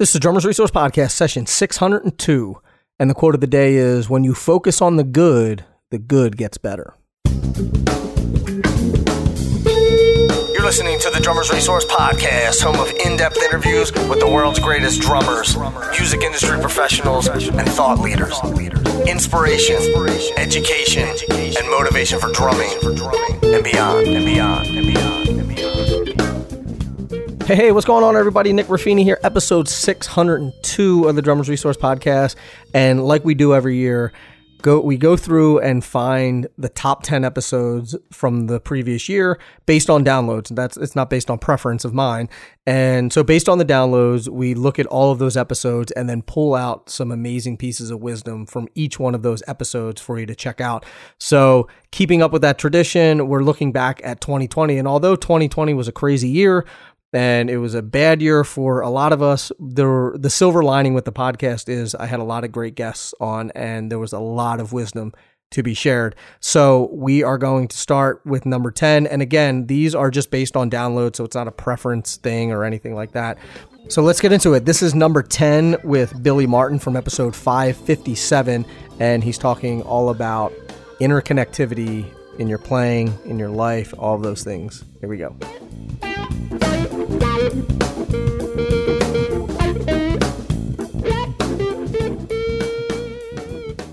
This is Drummers Resource Podcast, session 602. And the quote of the day is When you focus on the good, the good gets better. You're listening to the Drummers Resource Podcast, home of in depth interviews with the world's greatest drummers, music industry professionals, and thought leaders. Inspiration, education, and motivation for drumming and beyond, and beyond, and beyond. Hey, what's going on, everybody? Nick Ruffini here, episode 602 of the Drummers Resource Podcast. And like we do every year, go we go through and find the top 10 episodes from the previous year based on downloads. That's it's not based on preference of mine. And so based on the downloads, we look at all of those episodes and then pull out some amazing pieces of wisdom from each one of those episodes for you to check out. So, keeping up with that tradition, we're looking back at 2020 and although 2020 was a crazy year, and it was a bad year for a lot of us. The silver lining with the podcast is I had a lot of great guests on, and there was a lot of wisdom to be shared. So we are going to start with number 10. And again, these are just based on download, so it's not a preference thing or anything like that. So let's get into it. This is number 10 with Billy Martin from episode 557, and he's talking all about interconnectivity in your playing, in your life, all those things. Here we go.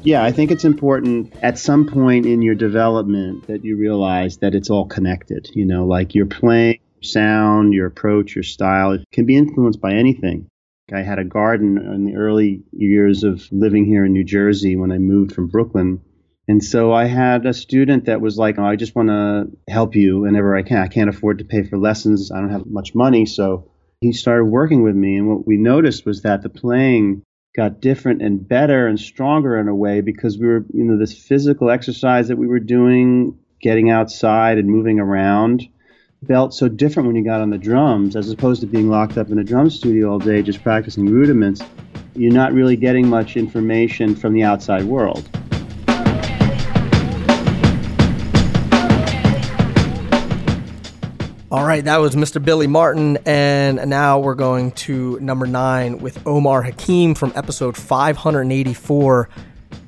Yeah, I think it's important at some point in your development that you realize that it's all connected. You know, like your playing, sound, your approach, your style it can be influenced by anything. I had a garden in the early years of living here in New Jersey when I moved from Brooklyn. And so I had a student that was like, oh, I just want to help you whenever I can. I can't afford to pay for lessons. I don't have much money. So he started working with me. And what we noticed was that the playing got different and better and stronger in a way because we were, you know, this physical exercise that we were doing, getting outside and moving around felt so different when you got on the drums as opposed to being locked up in a drum studio all day just practicing rudiments. You're not really getting much information from the outside world. All right, that was Mr. Billy Martin, and now we're going to number nine with Omar Hakim from episode 584,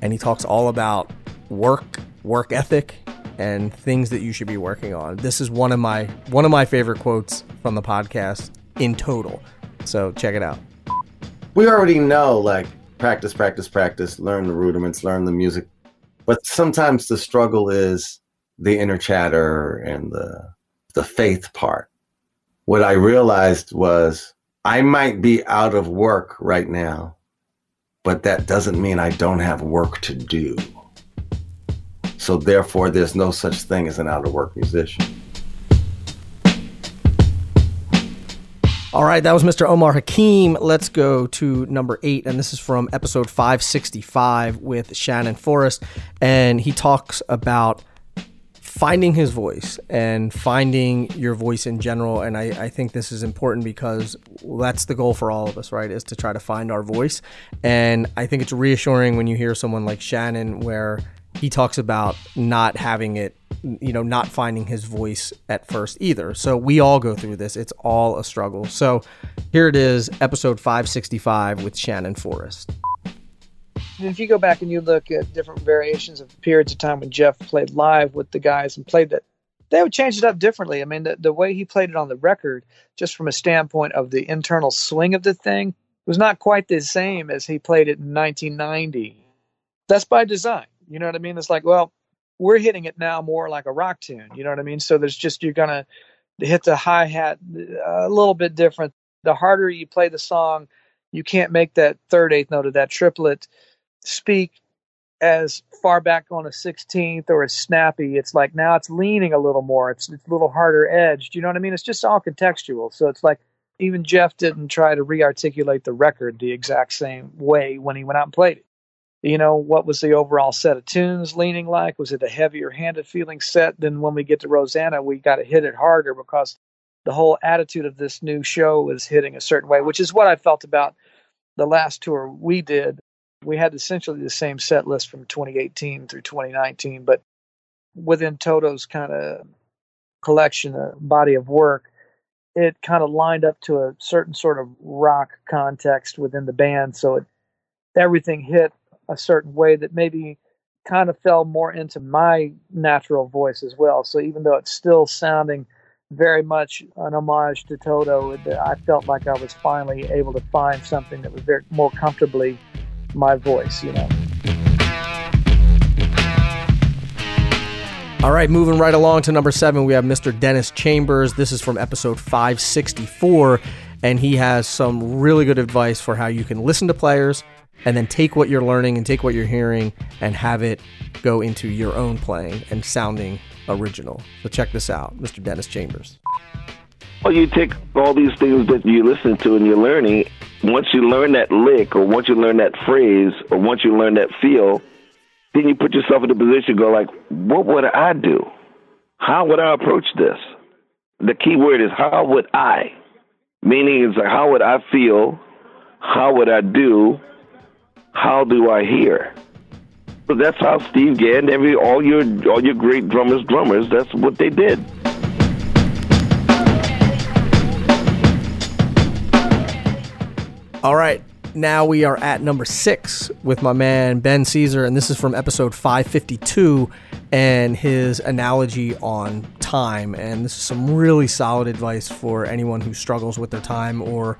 and he talks all about work, work ethic, and things that you should be working on. This is one of my one of my favorite quotes from the podcast in total. So check it out. We already know, like practice, practice, practice, learn the rudiments, learn the music, but sometimes the struggle is the inner chatter and the the faith part. What I realized was I might be out of work right now, but that doesn't mean I don't have work to do. So therefore, there's no such thing as an out of work musician. All right, that was Mr. Omar Hakim. Let's go to number eight, and this is from episode 565 with Shannon Forrest. And he talks about finding his voice and finding your voice in general. And I, I think this is important because that's the goal for all of us, right? Is to try to find our voice. And I think it's reassuring when you hear someone like Shannon where he talks about not having it, you know, not finding his voice at first either. So we all go through this. It's all a struggle. So here it is, episode 565 with Shannon Forrest if you go back and you look at different variations of periods of time when Jeff played live with the guys and played that, they would change it up differently. I mean, the, the way he played it on the record, just from a standpoint of the internal swing of the thing, was not quite the same as he played it in 1990. That's by design. You know what I mean? It's like, well, we're hitting it now more like a rock tune. You know what I mean? So there's just, you're going to hit the hi hat uh, a little bit different. The harder you play the song, you can't make that third eighth note of that triplet speak as far back on a 16th or as snappy. It's like now it's leaning a little more. It's, it's a little harder edged. You know what I mean? It's just all contextual. So it's like even Jeff didn't try to re-articulate the record the exact same way when he went out and played it. You know, what was the overall set of tunes leaning like? Was it a heavier handed feeling set? Then when we get to Rosanna, we got to hit it harder because the whole attitude of this new show is hitting a certain way, which is what I felt about the last tour we did we had essentially the same set list from 2018 through 2019, but within Toto's kind of collection, a body of work, it kind of lined up to a certain sort of rock context within the band. So it, everything hit a certain way that maybe kind of fell more into my natural voice as well. So even though it's still sounding very much an homage to Toto, I felt like I was finally able to find something that was very more comfortably my voice, you know. All right, moving right along to number seven, we have Mr. Dennis Chambers. This is from episode 564, and he has some really good advice for how you can listen to players and then take what you're learning and take what you're hearing and have it go into your own playing and sounding original. So check this out, Mr. Dennis Chambers. Well, you take all these things that you listen to and you're learning. Once you learn that lick, or once you learn that phrase, or once you learn that feel, then you put yourself in a position go like, what would I do? How would I approach this? The key word is how would I? Meaning it's like how would I feel? How would I do? How do I hear? So that's how Steve Gadd, every all your all your great drummers, drummers, that's what they did. All right, now we are at number six with my man Ben Sesar, and this is from episode 552 and his analogy on time. And this is some really solid advice for anyone who struggles with their time or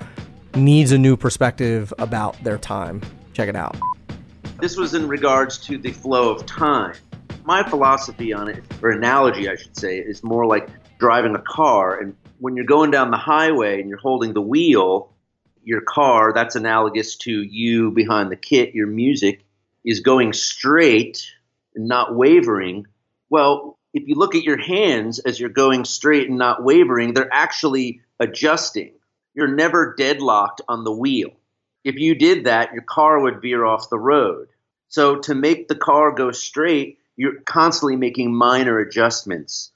needs a new perspective about their time. Check it out. This was in regards to the flow of time. My philosophy on it, or analogy, I should say, is more like driving a car. And when you're going down the highway and you're holding the wheel, your car, that's analogous to you behind the kit, your music is going straight and not wavering. Well, if you look at your hands as you're going straight and not wavering, they're actually adjusting. You're never deadlocked on the wheel. If you did that, your car would veer off the road. So to make the car go straight, you're constantly making minor adjustments.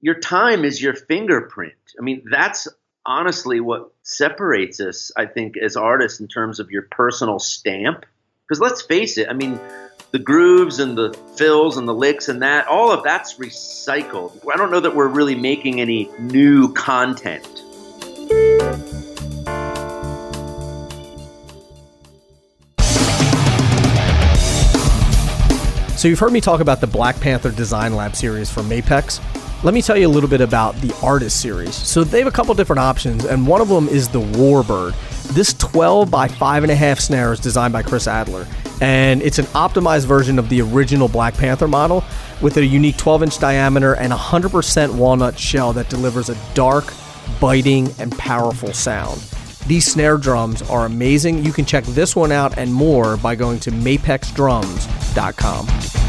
Your time is your fingerprint. I mean, that's honestly what separates us, I think, as artists in terms of your personal stamp. Because let's face it, I mean, the grooves and the fills and the licks and that, all of that's recycled. I don't know that we're really making any new content. So, you've heard me talk about the Black Panther Design Lab series from Mapex. Let me tell you a little bit about the Artist series. So they have a couple different options, and one of them is the Warbird. This 12 by 5.5 snare is designed by Chris Adler, and it's an optimized version of the original Black Panther model with a unique 12 inch diameter and 100% walnut shell that delivers a dark, biting, and powerful sound. These snare drums are amazing. You can check this one out and more by going to mapexdrums.com.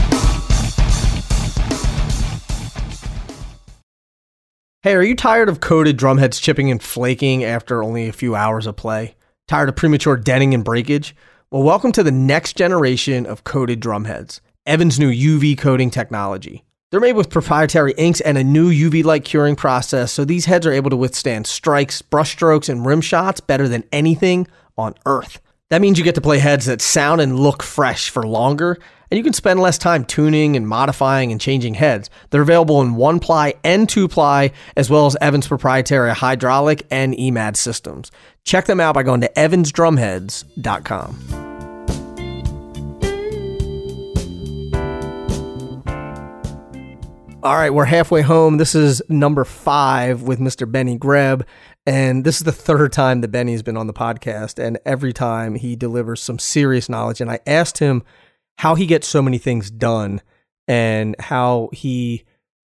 Hey, are you tired of coated drumheads chipping and flaking after only a few hours of play? Tired of premature denting and breakage? Well, welcome to the next generation of coated drumheads, Evans' new UV coating technology. They're made with proprietary inks and a new UV light curing process, so these heads are able to withstand strikes, brushstrokes, and rim shots better than anything on Earth. That means you get to play heads that sound and look fresh for longer and you can spend less time tuning and modifying and changing heads. They're available in one ply and two ply, as well as Evans' proprietary hydraulic and EMAD systems. Check them out by going to evansdrumheads.com. All right, we're halfway home. This is number five with Mr. Benny Greb. And this is the third time that Benny's been on the podcast. And every time he delivers some serious knowledge. And I asked him how he gets so many things done and how he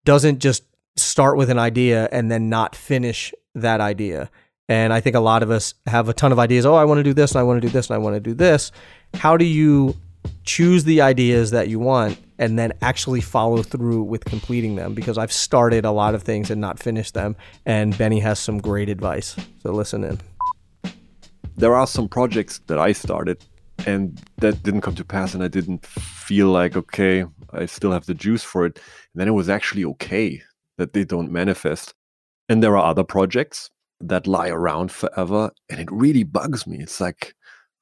doesn't just start with an idea and then not finish that idea. And I think a lot of us have a ton of ideas. Oh, I want to do this and I want to do this and I want to do this. How do you choose the ideas that you want and then actually follow through with completing them? Because I've started a lot of things and not finished them. And Benny has some great advice. So listen in. There are some projects that I started and that didn't come to pass and i didn't feel like okay i still have the juice for it. And then it was actually okay that they don't manifest. And there are other projects that lie around forever and it really bugs me. It's like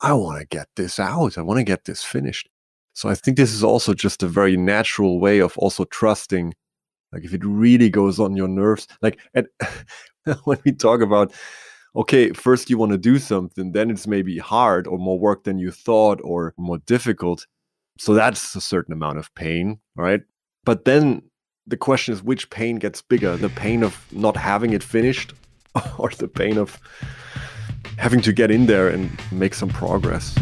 i want to get this out. I want to get this finished. So i think this is also just a very natural way of also trusting Like if it really goes on your nerves, like and when we talk about okay, first you want to do something, then it's maybe hard or more work than you thought or more difficult. So that's a certain amount of pain, right? But then the question is which pain gets bigger, the pain of not having it finished or the pain of having to get in there and make some progress.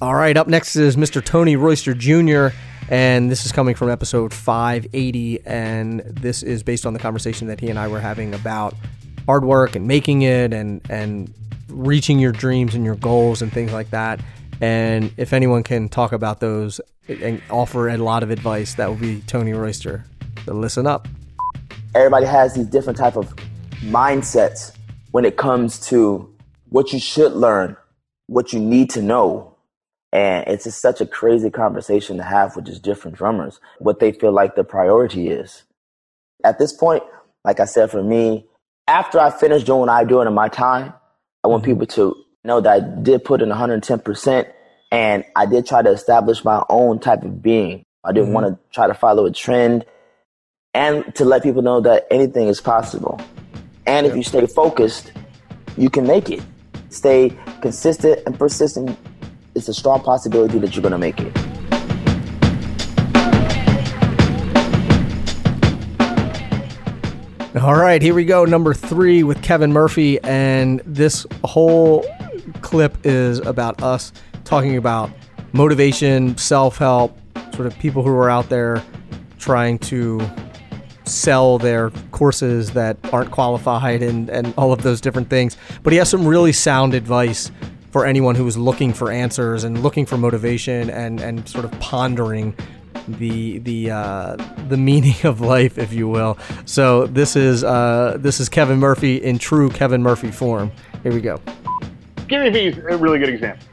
All right, up next is Mr. Tony Royster Jr., and this is coming from episode 580, and this is based on the conversation that he and I were having about hard work and making it and and reaching your dreams and your goals and things like that. And if anyone can talk about those and offer a lot of advice, that would be Tony Royster. So listen up. Everybody has these different type of mindsets when it comes to what you should learn, what you need to know, and it's just such a crazy conversation to have with just different drummers, what they feel like the priority is. At this point, like I said, for me, after I finish doing what I do in my time, I want people to know that I did put in 110% and I did try to establish my own type of being. I didn't mm-hmm. want to try to follow a trend and to let people know that anything is possible. And if you stay focused, you can make it. Stay consistent and persistent it's a strong possibility that you're going to make it. All right, here we go. Number three with Kevin Murphy. And this whole clip is about us talking about motivation, self help, sort of people who are out there trying to sell their courses that aren't qualified and, and all of those different things. But he has some really sound advice for anyone who is looking for answers and looking for motivation and, and sort of pondering the the uh, the meaning of life, if you will. So this is uh, this is Kevin Murphy in true Kevin Murphy form. Here we go. Gary Vee is a really good example.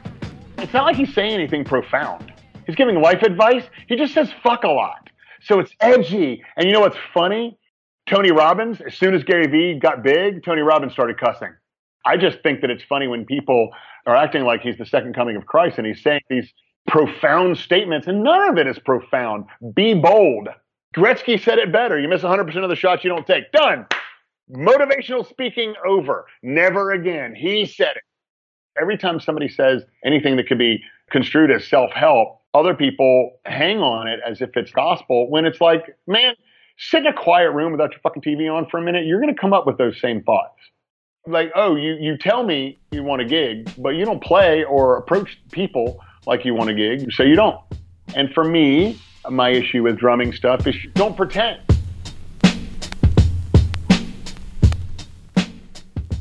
It's not like he's saying anything profound. He's giving life advice. He just says fuck a lot. So it's edgy. And you know what's funny? Tony Robbins, as soon as Gary Vee got big, Tony Robbins started cussing. I just think that it's funny when people are acting like he's the second coming of Christ and he's saying these profound statements, and none of it is profound. Be bold. Gretzky said it better. You miss 100% of the shots you don't take. Done. Motivational speaking over. Never again. He said it. Every time somebody says anything that could be construed as self help, other people hang on it as if it's gospel when it's like, man, sit in a quiet room without your fucking TV on for a minute. You're going to come up with those same thoughts like, oh, you, you tell me you want a gig, but you don't play or approach people like you want a gig, so you don't. And for me, my issue with drumming stuff is don't pretend.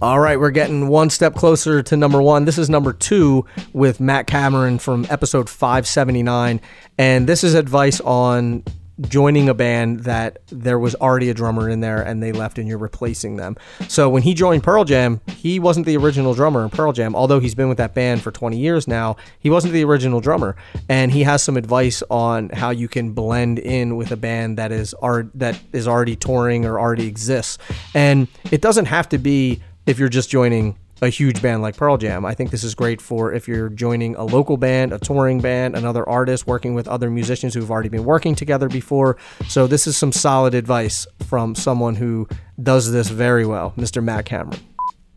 All right, we're getting one step closer to number one. This is number two with Matt Cameron from episode 579. And this is advice on joining a band that there was already a drummer in there and they left and you're replacing them. So when he joined Pearl Jam, he wasn't the original drummer in Pearl Jam. Although he's been with that band for 20 years now, he wasn't the original drummer. And he has some advice on how you can blend in with a band that is art that is already touring or already exists. And it doesn't have to be if you're just joining a huge band like Pearl Jam. I think this is great for if you're joining a local band, a touring band, another artist, working with other musicians who've already been working together before. So this is some solid advice from someone who does this very well, Mr. Matt Cameron.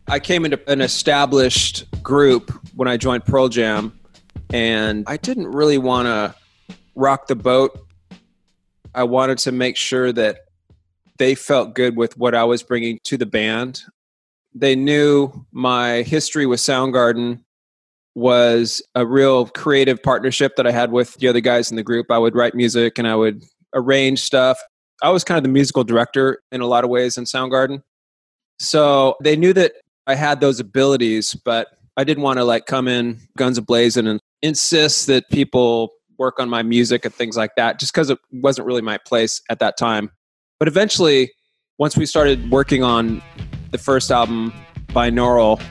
I came into an established group when I joined Pearl Jam, and I didn't really want to rock the boat. I wanted to make sure that they felt good with what I was bringing to the band they knew my history with Soundgarden was a real creative partnership that I had with the other guys in the group. I would write music and I would arrange stuff. I was kind of the musical director in a lot of ways in Soundgarden. So they knew that I had those abilities, but I didn't want to like come in guns a blazing and insist that people work on my music and things like that just because it wasn't really my place at that time. But eventually, once we started working on the first album, Binaural,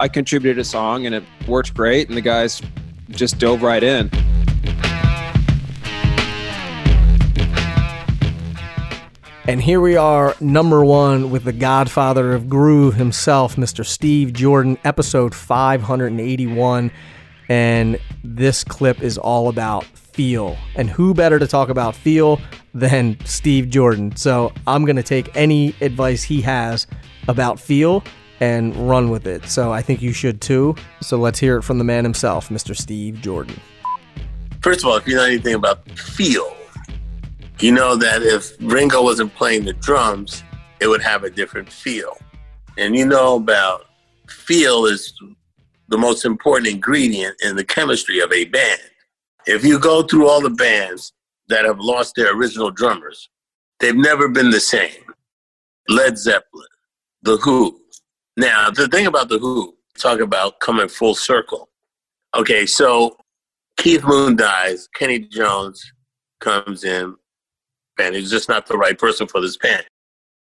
I contributed a song and it worked great, and the guys just dove right in. And here we are, number one, with the godfather of groove himself, Mr. Steve Jordan, episode 581. And this clip is all about feel. And who better to talk about feel than Steve Jordan? So I'm going to take any advice he has about feel and run with it. So I think you should too. So let's hear it from the man himself, Mr. Steve Jordan. First of all, if you know anything about feel, you know that if Ringo wasn't playing the drums, it would have a different feel. And you know about feel is the most important ingredient in the chemistry of a band. If you go through all the bands that have lost their original drummers, they've never been the same. Led Zeppelin, The Who. Now, the thing about The Who, talk about coming full circle. Okay, so Keith Moon dies, Kenny Jones comes in, and he's just not the right person for this band.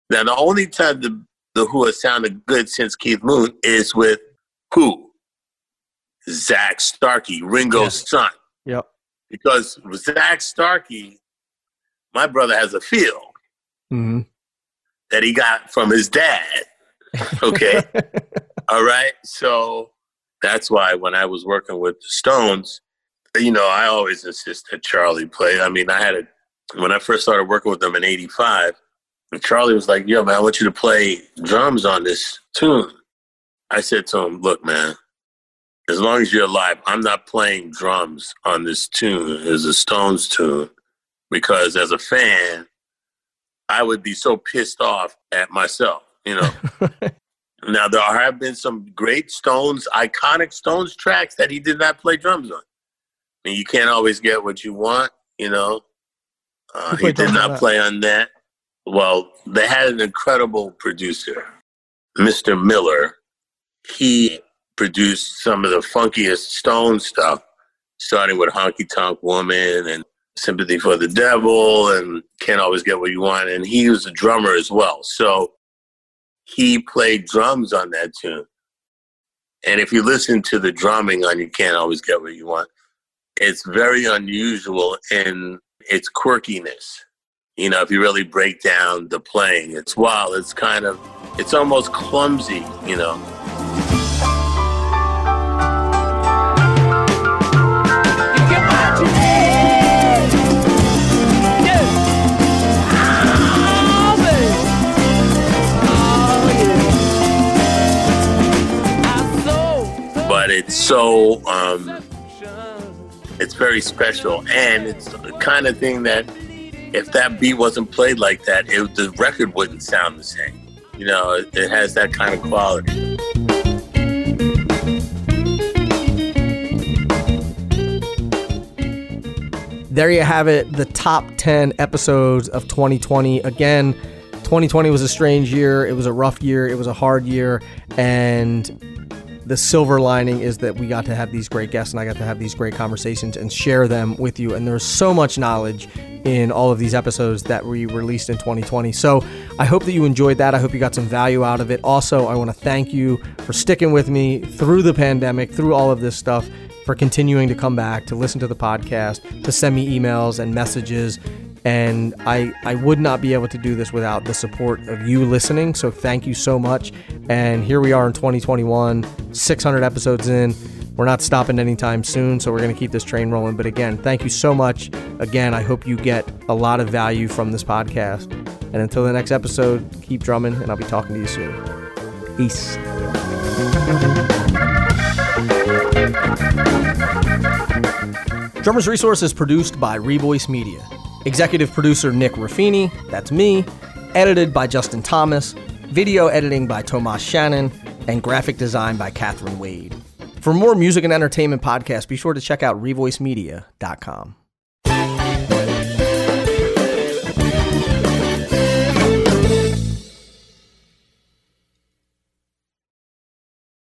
Now, the only time the, the Who has sounded good since Keith Moon is with who? Zak Starkey, Ringo's yeah. son. Yep. Because Zak Starkey, my brother has a feel mm-hmm. that he got from his dad. Okay. All right. So that's why when I was working with the Stones, you know, I always insist that Charlie play. I mean, I had a, when I first started working with them in 85, Charlie was like, yo, man, I want you to play drums on this tune. I said to him, look, man, as long as you're alive, I'm not playing drums on this tune. It's a Stones tune because as a fan, I would be so pissed off at myself, you know. now there have been some great Stones, iconic Stones tracks that he did not play drums on. I mean, you can't always get what you want, you know. Uh, he did not play on that. Well, they had an incredible producer, Mr. Miller, he produced some of the funkiest Stone stuff, starting with Honky Tonk Woman and Sympathy for the Devil and Can't Always Get What You Want. And he was a drummer as well. So he played drums on that tune. And if you listen to the drumming on You Can't Always Get What You Want, it's very unusual in its quirkiness. You know, if you really break down the playing, it's wild. It's kind of, it's almost clumsy, you know. So um, it's very special, and it's the kind of thing that if that beat wasn't played like that, it, the record wouldn't sound the same. You know, it, it has that kind of quality. There you have it, the top 10 episodes of 2020. Again, 2020 was a strange year. It was a rough year. It was a hard year. And the silver lining is that we got to have these great guests and I got to have these great conversations and share them with you. And there's so much knowledge in all of these episodes that we released in 2020. So I hope that you enjoyed that. I hope you got some value out of it. Also, I want to thank you for sticking with me through the pandemic, through all of this stuff, for continuing to come back, to listen to the podcast, to send me emails and messages and I, I would not be able to do this without the support of you listening. So thank you so much. And here we are in 2021, 600 episodes in. We're not stopping anytime soon, so we're going to keep this train rolling. But again, thank you so much. Again, I hope you get a lot of value from this podcast. And until the next episode, keep drumming, and I'll be talking to you soon. Peace. Drummers Resource is produced by Revoice Media. Executive producer Nick Ruffini, that's me. Edited by Justin Thomas. Video editing by Tomas Shannon. And graphic design by Catherine Wade. For more music and entertainment podcasts, be sure to check out revoicemedia.com.